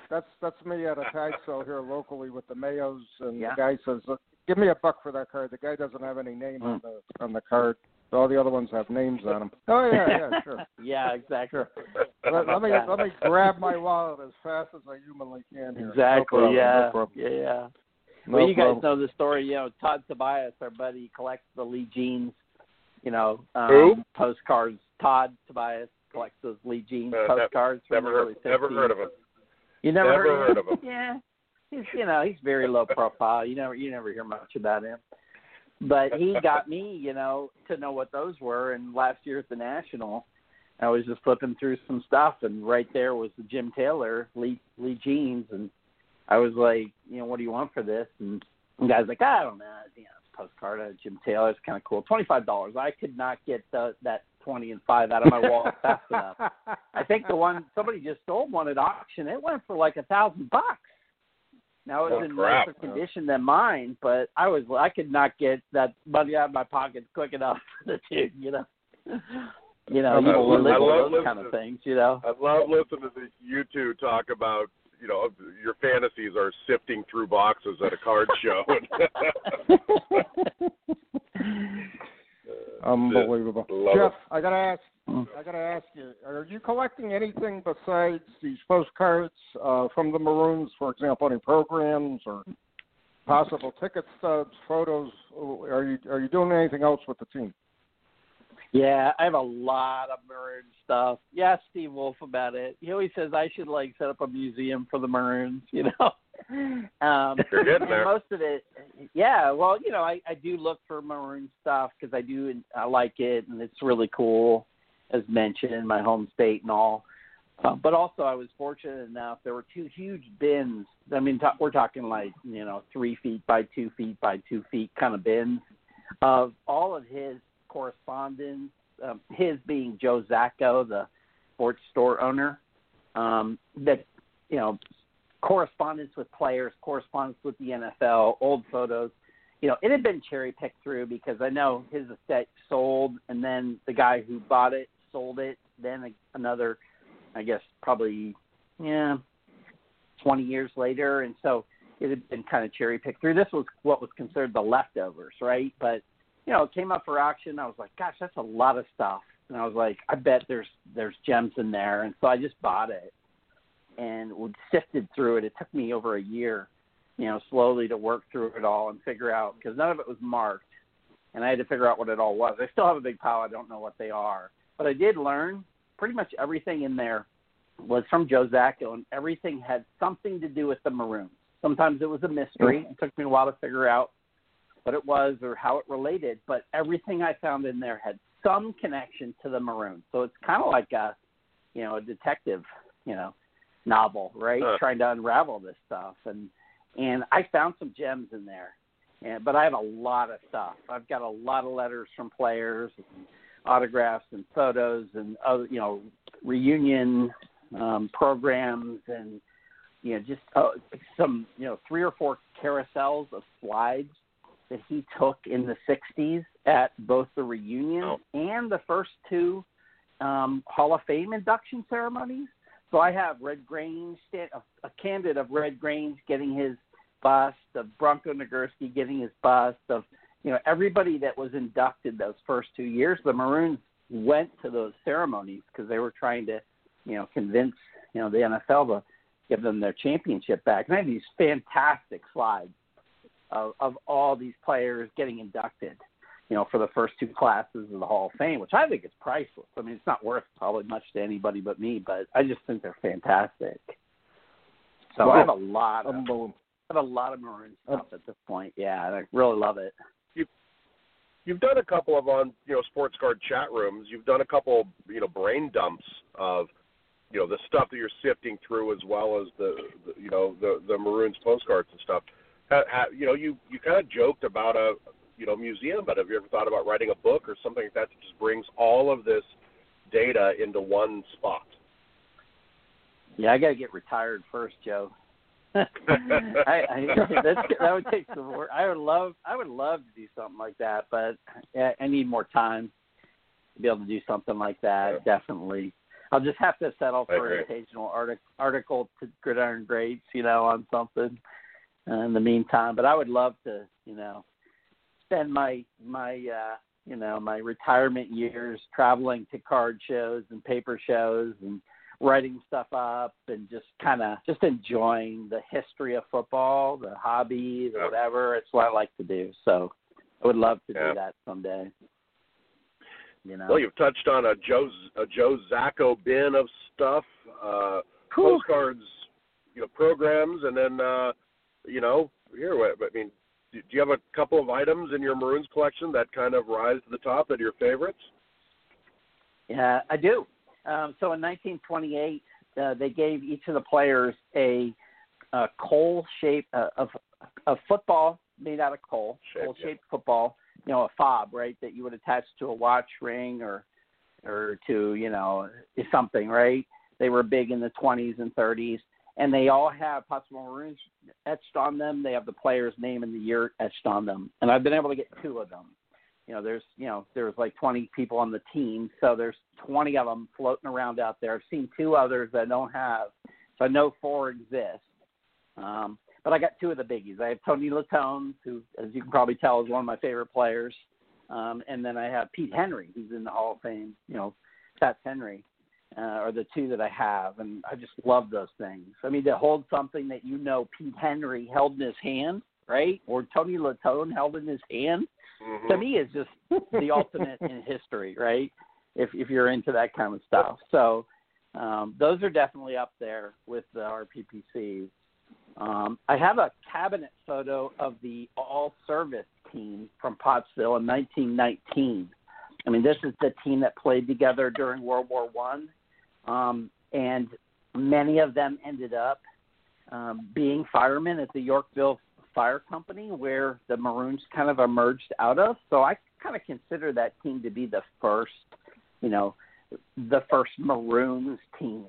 that's that's me at a tag sale here locally with the Mayos, and Yeah. the guy says, "Give me a buck for that card." The guy doesn't have any name on Mm. the on the card. All the other ones have names on them. Oh yeah, yeah, sure. yeah, exactly. Sure. Let, let me let me grab my wallet as fast as I humanly can here. Exactly. No yeah. No yeah. Yeah. No well, you guys know the story. You know, Todd Tobias, our buddy, collects the Lee Jeans. You know, um, Who? postcards. Todd Tobias collects those Lee Jeans Uh, ne- postcards from Never the early heard, never heard of him. You never, Never heard, heard of of him? yeah, he's you know he's very low profile. You never you never hear much about him. But he got me, you know, to know what those were. And last year at the National, I was just flipping through some stuff, and right there was the Jim Taylor Lee Lee jeans, and I was like, you know, what do you want for this? And the guy's like, I don't know, you know, it's postcard of Jim Taylor. It's kind of cool. Twenty five dollars. I could not get the, that twenty and five out of my wallet fast enough. I think the one somebody just sold one at auction. It went for like a thousand bucks. Now it was Oh, in crap. nicer condition than mine, but I was I could not get that money out of my pocket quick enough for the two, you know. You know, you, you love- live I with love those kind of listening- things, you know. I love listening to you two talk about, you know, your fantasies are sifting through boxes at a card show. Unbelievable. Love Jeff, it. I gotta ask. Mm. I gotta ask you: Are you collecting anything besides these postcards uh, from the Maroons? For example, any programs or possible ticket stubs, photos? Are you are you doing anything else with the team? Yeah, I have a lot of Maroon stuff. Yeah, Steve Wolf about it. He always says I should like set up a museum for the Maroons, you know. Um, You're getting there. most of it, yeah. Well, you know, I, I do look for Maroon stuff because I do I like it and it's really cool, as mentioned in my home state and all. Uh, but also, I was fortunate enough. There were two huge bins. I mean, ta- we're talking like you know three feet by two feet by two feet kind of bins of all of his correspondence. Um, his being Joe Zacco, the sports store owner. Um, that you know correspondence with players, correspondence with the NFL, old photos. You know, it had been cherry picked through because I know his estate sold, and then the guy who bought it sold it. Then another, I guess, probably yeah, twenty years later, and so it had been kind of cherry picked through. This was what was considered the leftovers, right? But you know, it came up for auction. I was like, gosh, that's a lot of stuff, and I was like, I bet there's there's gems in there, and so I just bought it and sifted through it. It took me over a year, you know, slowly to work through it all and figure out because none of it was marked, and I had to figure out what it all was. I still have a big pile. I don't know what they are, but I did learn pretty much everything in there was from Joe Zacco, and everything had something to do with the Maroons. Sometimes it was a mystery. It took me a while to figure out what it was or how it related, but everything I found in there had some connection to the Maroons. So it's kind of like a, you know, a detective, you know, novel, right? Huh. Trying to unravel this stuff, and and I found some gems in there. And, but I have a lot of stuff. I've got a lot of letters from players, and autographs and photos, and other, you know, reunion um, programs and you know just uh, some you know three or four carousels of slides that he took in the 60s at both the reunion Oh. and the first two um, Hall of Fame induction ceremonies. So I have Red Grange, a, a candid of Red Grange getting his bust, of Bronco Nagurski getting his bust, of you know everybody that was inducted those first two years. The Maroons went to those ceremonies because they were trying to, you know, convince you know the NFL to give them their championship back. And I have these fantastic slides of, of all these players getting inducted, you know, for the first two classes of the Hall of Fame, which I think is priceless. I mean, it's not worth probably much to anybody but me, but I just think they're fantastic. So I have a lot of. I have a lot of Maroon stuff at this point. Yeah, and I really love it. You've done a couple of on you know sports card chat rooms. You've done a couple you know brain dumps of you know the stuff that you're sifting through as well as the, the you know the the Maroons postcards and stuff. Ha, ha, you know you you kind of joked about a you know museum, but have you ever thought about writing a book or something like that that just brings all of this data into one spot? Yeah, I got to get retired first, Joe. I, I that's, that would take some work. I would love I would love to do something like that, but I, I need more time to be able to do something like that. Yeah. Definitely, I'll just have to settle for an occasional artic, article to Gridiron Greats, you know, on something uh, in the meantime. But I would love to, you know, spend my my uh, you know my retirement years traveling to card shows and paper shows and writing stuff up and just kind of just enjoying the history of football, the hobby, the Yeah. whatever. It's what I like to do. So I would love to Yeah. do that someday. You know, Well, you've touched on a Joe a Joe Zacco bin of stuff, uh, Whew. postcards, you know, programs, and then uh, you know, here. what- I mean, do do you have a couple of items in your Maroons collection that kind of rise to the top that are your favorites? Yeah, I do. Um, so in 1928, uh, they gave each of the players a, a coal shape uh, of a football made out of coal, Shape, coal yeah. shaped football. You know, a fob, right, that you would attach to a watch ring or or to you know something, right? They were big in the 20s and 30s, and they all have Pottsville Maroons etched on them. They have the player's name and the year etched on them, and I've been able to get two of them you know, there's you know there's like 20 people on the team, so there's 20 of them floating around out there. I've seen two others that don't have, so I know four exist. Um, but I got two of the biggies. I have Tony Latone, who, as you can probably tell, is one of my favorite players, um, and then I have Pete Henry, who's in the Hall of Fame. You know, Fats Henry. Uh, are the two that I have, and I just love those things. I mean, to hold something that you know Pete Henry held in his hand, right, or Tony Latone held in his hand, Mm-hmm. to me is just the ultimate in history, right? If if you're into that kind of stuff. So um, those are definitely up there with the RPPCs. Um, I have a cabinet photo of the all service team from Pottsville in 1919. I mean, this is the team that played together during World War One, um, and many of them ended up um, being firemen at the Yorkville Fire Company, where the Maroons kind of emerged out of. So I kind of consider that team to be the first, you know, the first Maroons team.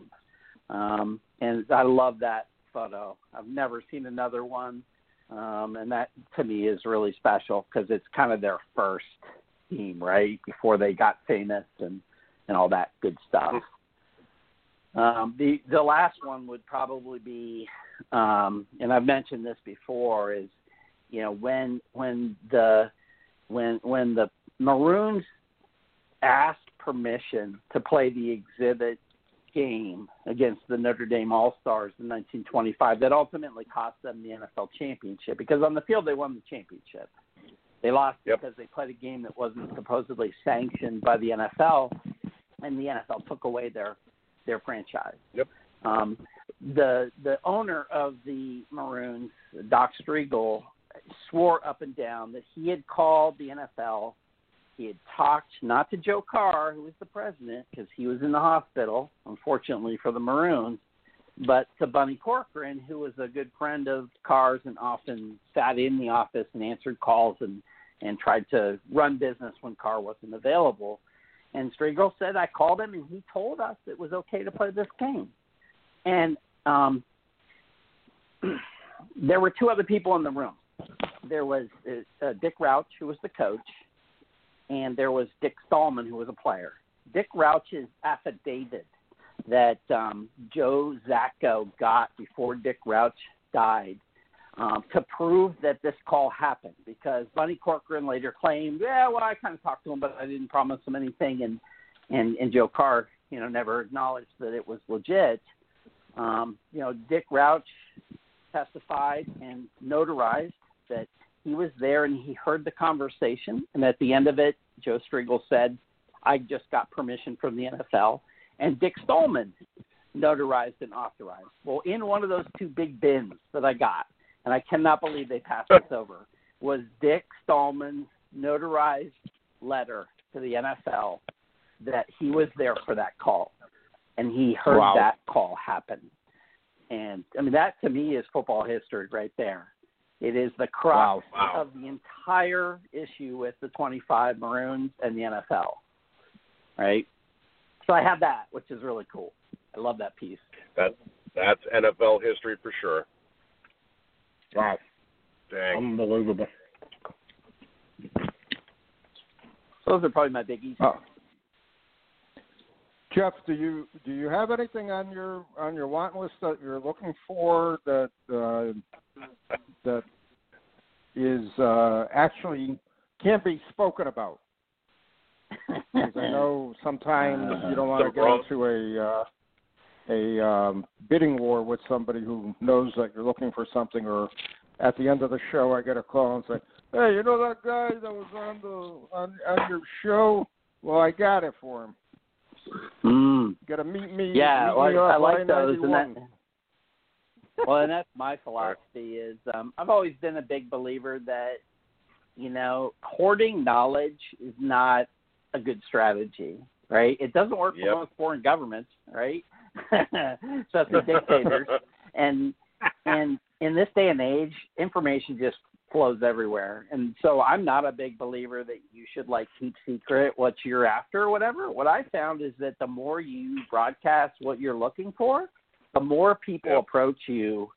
Um, and I love that photo. I've never seen another one, um, and that to me is really special because it's kind of their first team, right? Before they got famous and and all that good stuff. Um, the the last one would probably be, um, and I've mentioned this before, is you know when when the when when the Maroons asked permission to play the exhibit game against the Notre Dame All Stars in 1925, that ultimately cost them the NFL championship because on the field they won the championship. They lost Yep. because they played a game that wasn't supposedly sanctioned by the NFL, and the NFL took away their their franchise. Yep. Um, the the owner of the Maroons, Doc Striegel, swore up and down that he had called the NFL. He had talked not to Joe Carr, who was the president, because he was in the hospital, unfortunately for the Maroons, but to Bunny Corcoran, who was a good friend of Carr's and often sat in the office and answered calls and and tried to run business when Carr wasn't available. And Striegel said, I called him and he told us it was okay to play this game. and um, there were two other people in the room. There was uh, Dick Rauch, who was the coach, and there was Dick Stallman, who was a player. Dick Rauch's affidavit that um, Joe Zacco got before Dick Rauch died um, to prove that this call happened because Bunny Corcoran later claimed, yeah, well, I kind of talked to him, but I didn't promise him anything, and and and Joe Carr, you know, never acknowledged that it was legit. Um, you know, Dick Rauch testified and notarized that he was there and he heard the conversation, and at the end of it, Joe Striegel said, "I just got permission from the NFL," and Dick Stallman notarized and authorized. Well, in one of those two big bins that I got, and I cannot believe they passed this over, was Dick Stallman's notarized letter to the NFL that he was there for that call and he heard wow. that call happen. And I mean that to me is football history right there. It is the crux wow. of the entire issue with the 25 Maroons and the NFL. Right? So I have that, which is really cool. I love that piece. That that's NFL history for sure. Wow. Dang. Unbelievable. Those are probably my biggies. Oh. Jeff, do you do you have anything on your on your want list that you're looking for that uh, that is uh, actually can't be spoken about? Because I know sometimes you don't want to get into a uh, a um, bidding war with somebody who knows that you're looking for something, or at the end of the show, I get a call and say, "Hey, you know that guy that was on the on, on your show? Well, I got it for him. Mm. Got to meet me. Yeah, meet well, me I off like those. And that, well, and that's my philosophy. Is um, I've always been a big believer that you know hoarding knowledge is not a good strategy, right? It doesn't work Yep. for most foreign governments, right? Especially dictators. And and in this day and age, information just flows everywhere. And so I'm not a big believer that you should like keep secret what you're after or whatever. What I found is that the more you broadcast what you're looking for, the more people approach you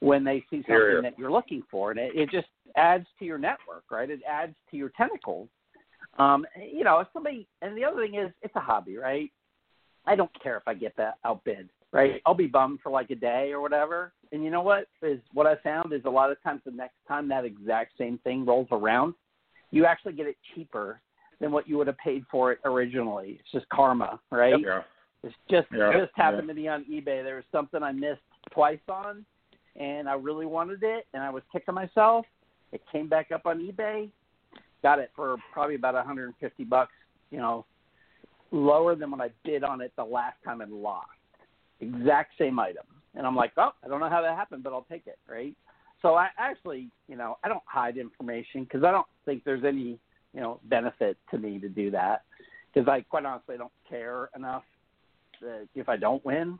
when they see something Here, here. that you're looking for. And it, it just adds to your network, right? It adds to your tentacles. Um, you know, if somebody and the other thing is it's a hobby, right? I don't care if I get that outbid, right? I'll be bummed for like a day or whatever. And you know what is what I found is a lot of times the next time that exact same thing rolls around, you actually get it cheaper than what you would have paid for it originally. It's just karma, right? Yeah. It's just Yeah, just happened to me on eBay. There was something I missed twice on, and I really wanted it, and I was kicking myself. It came back up on eBay, got it for probably about 150 bucks. You know, lower than when I bid on it the last time and lost. Exact same item, and I'm like, oh, I don't know how that happened, but I'll take it, right? So I actually, you know, I don't hide information because I don't think there's any, you know, benefit to me to do that because I quite honestly don't care enough that if I don't win.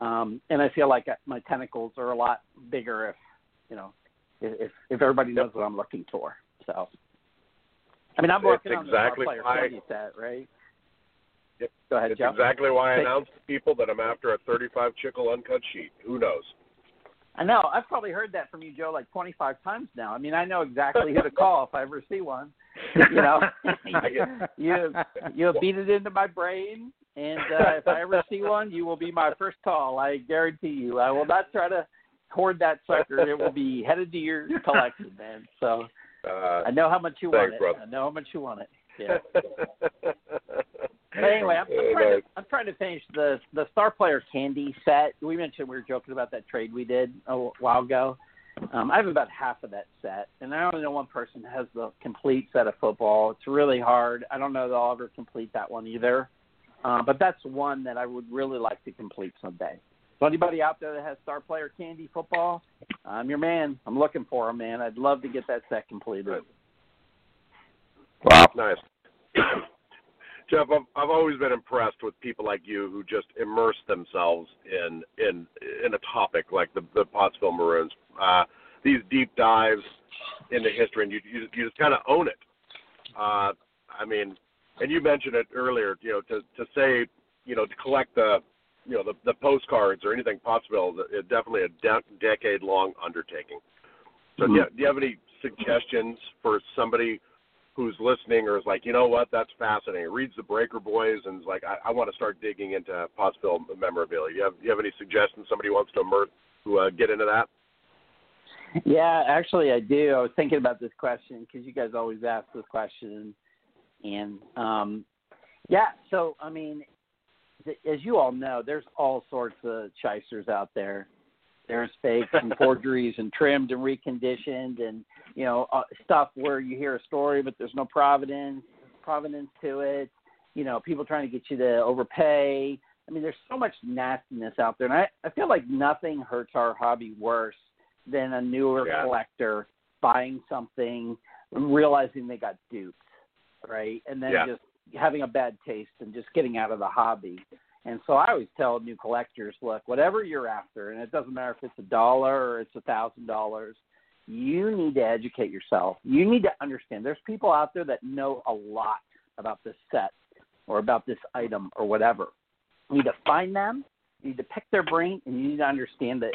Um, and I feel like my tentacles are a lot bigger if, you know, if if everybody knows what I'm looking for. So, I mean, I'm working on exactly the player why- set, right? Yep. Go ahead, It's Joe. exactly why I announced to people that I'm after a 35 Chicle uncut sheet. Who knows? I know. I've probably heard that from you, Joe, like 25 times now. I mean, I know exactly who to call if I ever see one. You know, you you beat it into my brain, and uh, if I ever see one, you will be my first call. I guarantee you. I will not try to hoard that sucker. It will be headed to your collection, man. So Uh, I know how much you Thanks, want it. brother. I know how much you want it. Yeah. But anyway, I'm, I'm trying to I'm trying to finish the the Star Player Candy set. We mentioned we were joking about that trade we did a while ago. Um, I have about half of that set, and I only know one person has the complete set of football. It's really hard. I don't know that I'll ever complete that one either. Uh, but that's one that I would really like to complete someday. So anybody out there that has Star Player Candy football, I'm your man. I'm looking for 'em, man. I'd love to get that set completed. Wow. Nice. Jeff, I've, I've always been impressed with people like you who just immerse themselves in in in a topic like the the Pottsville Maroons. Uh, these deep dives into history, and you you, you just kind of own it. Uh, I mean, and you mentioned it earlier. You know, to to say you know to collect the you know the, the postcards or anything possible. It's definitely a de- decade long undertaking. So mm-hmm. do, you, do you have any suggestions for somebody who's listening or is like, you know what, that's fascinating. Reads the Breaker Boys and is like, I, I want to start digging into Pottsville memorabilia. You have you have any suggestions? Somebody wants to immerse, to uh, get into that? Yeah, actually, I do. I was thinking about this question because you guys always ask this question, and um, yeah. So, I mean, th- as you all know, there's all sorts of shysters out there. There's fakes and forgeries and trimmed and reconditioned, and you know uh, stuff where you hear a story but there's no providence providence to it. You know, people trying to get you to overpay. I mean, there's so much nastiness out there, and I, I feel like nothing hurts our hobby worse than a newer yeah. collector buying something, realizing they got duped, right? And then yeah. just having a bad taste and just getting out of the hobby. And so I always tell new collectors, look, whatever you're after, and it doesn't matter if it's a dollar or it's a thousand dollars, you need to educate yourself. You need to understand. There's people out there that know a lot about this set or about this item or whatever. You need to find them, you need to pick their brain, and you need to understand it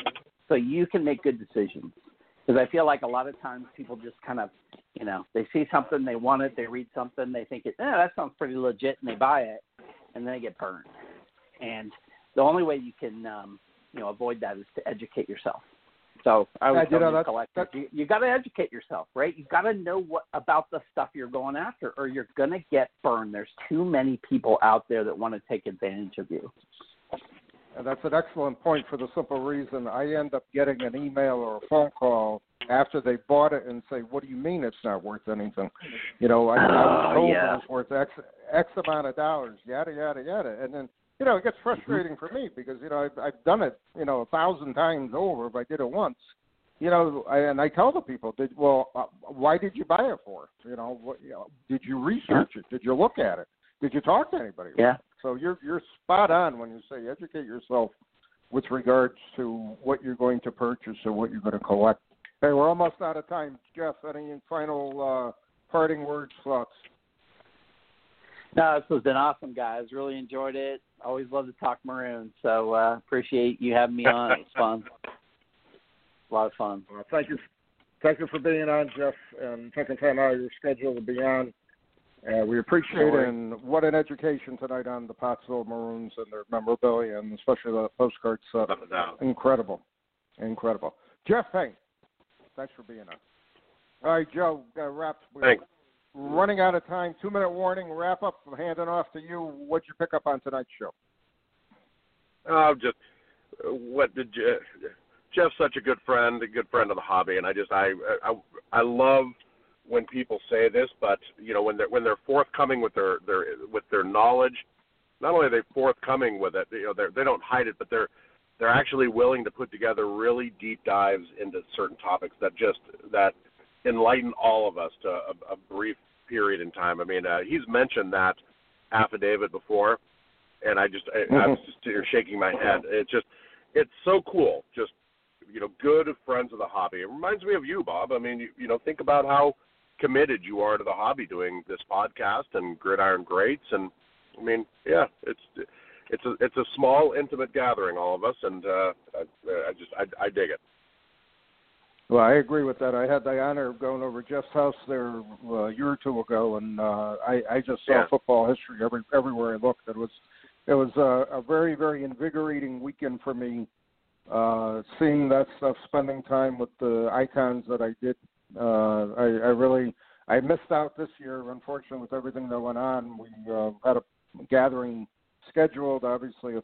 so you can make good decisions. Because I feel like a lot of times people just kind of, you know, they see something, they want it, they read something, they think it, eh, that sounds pretty legit, and they buy it, and then they get burned. And the only way you can, um, you know, avoid that is to educate yourself. So I would yeah, tell you know, collectors, you, you got to educate yourself, right? You got to know what about the stuff you're going after, or you're going to get burned. There's too many people out there that want to take advantage of you. And that's an excellent point for the simple reason I end up getting an email or a phone call after they bought it and say, "What do you mean it's not worth anything?" You know, I, I was oh, told yeah. it was worth X X amount of dollars, yada yada yada, and then you know it gets Mm-hmm. frustrating for me because you know I've, I've done it you know a thousand times over if I did it once. You know, I, and I tell the people, did, well, uh, why did you buy it for? You know, what, you know, did you research it? Did you look at it? Did you talk to anybody? Yeah. So you're you're spot on when you say educate yourself with regards to what you're going to purchase or what you're going to collect. Hey, we're almost out of time. Jeff, any final uh, parting words, thoughts? No, this has been awesome, guys. Really enjoyed it. Always love to talk maroon, so uh, appreciate you having me on. It's fun. A lot of fun. Well, thank you, thank you for being on, Jeff, and taking time out of your schedule to be on. Uh, we appreciate it, and what an education tonight on the Pottsville Maroons and their memorabilia, and especially the postcard set. Incredible, incredible. Jeff Payne, thanks for being on. All right, Joe, uh, wrap. Thanks. Running out of time. Two minute warning. Wrap up. Handing off to you. What'd you pick up on tonight's show? Oh, just uh, what did you, Jeff's such a good friend, a good friend of the hobby, and I just I I I love when people say this, but you know when they're when they're forthcoming with their their with their knowledge, not only are they forthcoming with it, you know they they don't hide it, but they're they're actually willing to put together really deep dives into certain topics that just that enlighten all of us to a, a brief period in time. I mean, uh, he's mentioned that affidavit before, and I just I, I was just here shaking my head. It's just it's so cool. Just you know, good friends of the hobby. It reminds me of you, Bob. I mean, you, you know, think about how committed you are to the hobby doing this podcast and Gridiron Greats, and I mean, yeah, it's it's a it's a small intimate gathering, all of us, and uh, I, I just I, I dig it. Well, I agree with that. I had the honor of going over Jeff's house there uh, a year or two ago, and uh, I, I just saw Yeah. football history every everywhere I looked. It was it was a, a very very invigorating weekend for me. Uh, seeing that stuff, spending time with the icons that I did. Uh, I, I really I missed out this year, unfortunately, with everything that went on. We uh, had a gathering scheduled. Obviously, it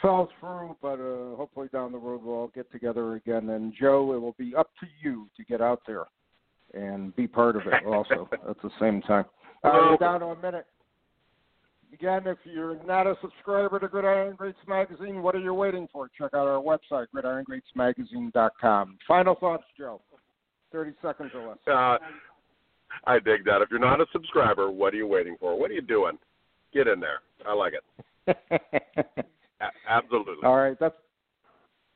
fell through, but uh, hopefully down the road we'll all get together again. And Joe, it will be up to you to get out there and be part of it also at the same time. Uh, we're down to a minute. Again, if you're not a subscriber to Gridiron Greats Magazine, what are you waiting for? Check out our website, gridirongreatsmagazine.com. Final thoughts, Joe. 30 seconds or less. Uh, I dig that. If you're not a subscriber, what are you waiting for? What are you doing? Get in there. I like it. A- absolutely. All right, that's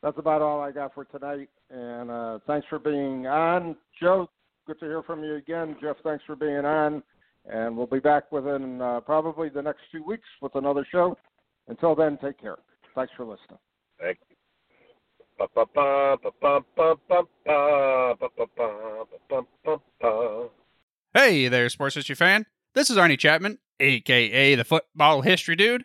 that's about all I got for tonight. And uh, thanks for being on, Joe. Good to hear from you again, Jeff. Thanks for being on, and we'll be back within uh, probably the next two weeks with another show. Until then, take care. Thanks for listening. Thank you. Hey there, sports history fan. This is Arnie Chapman, aka the Football History Dude,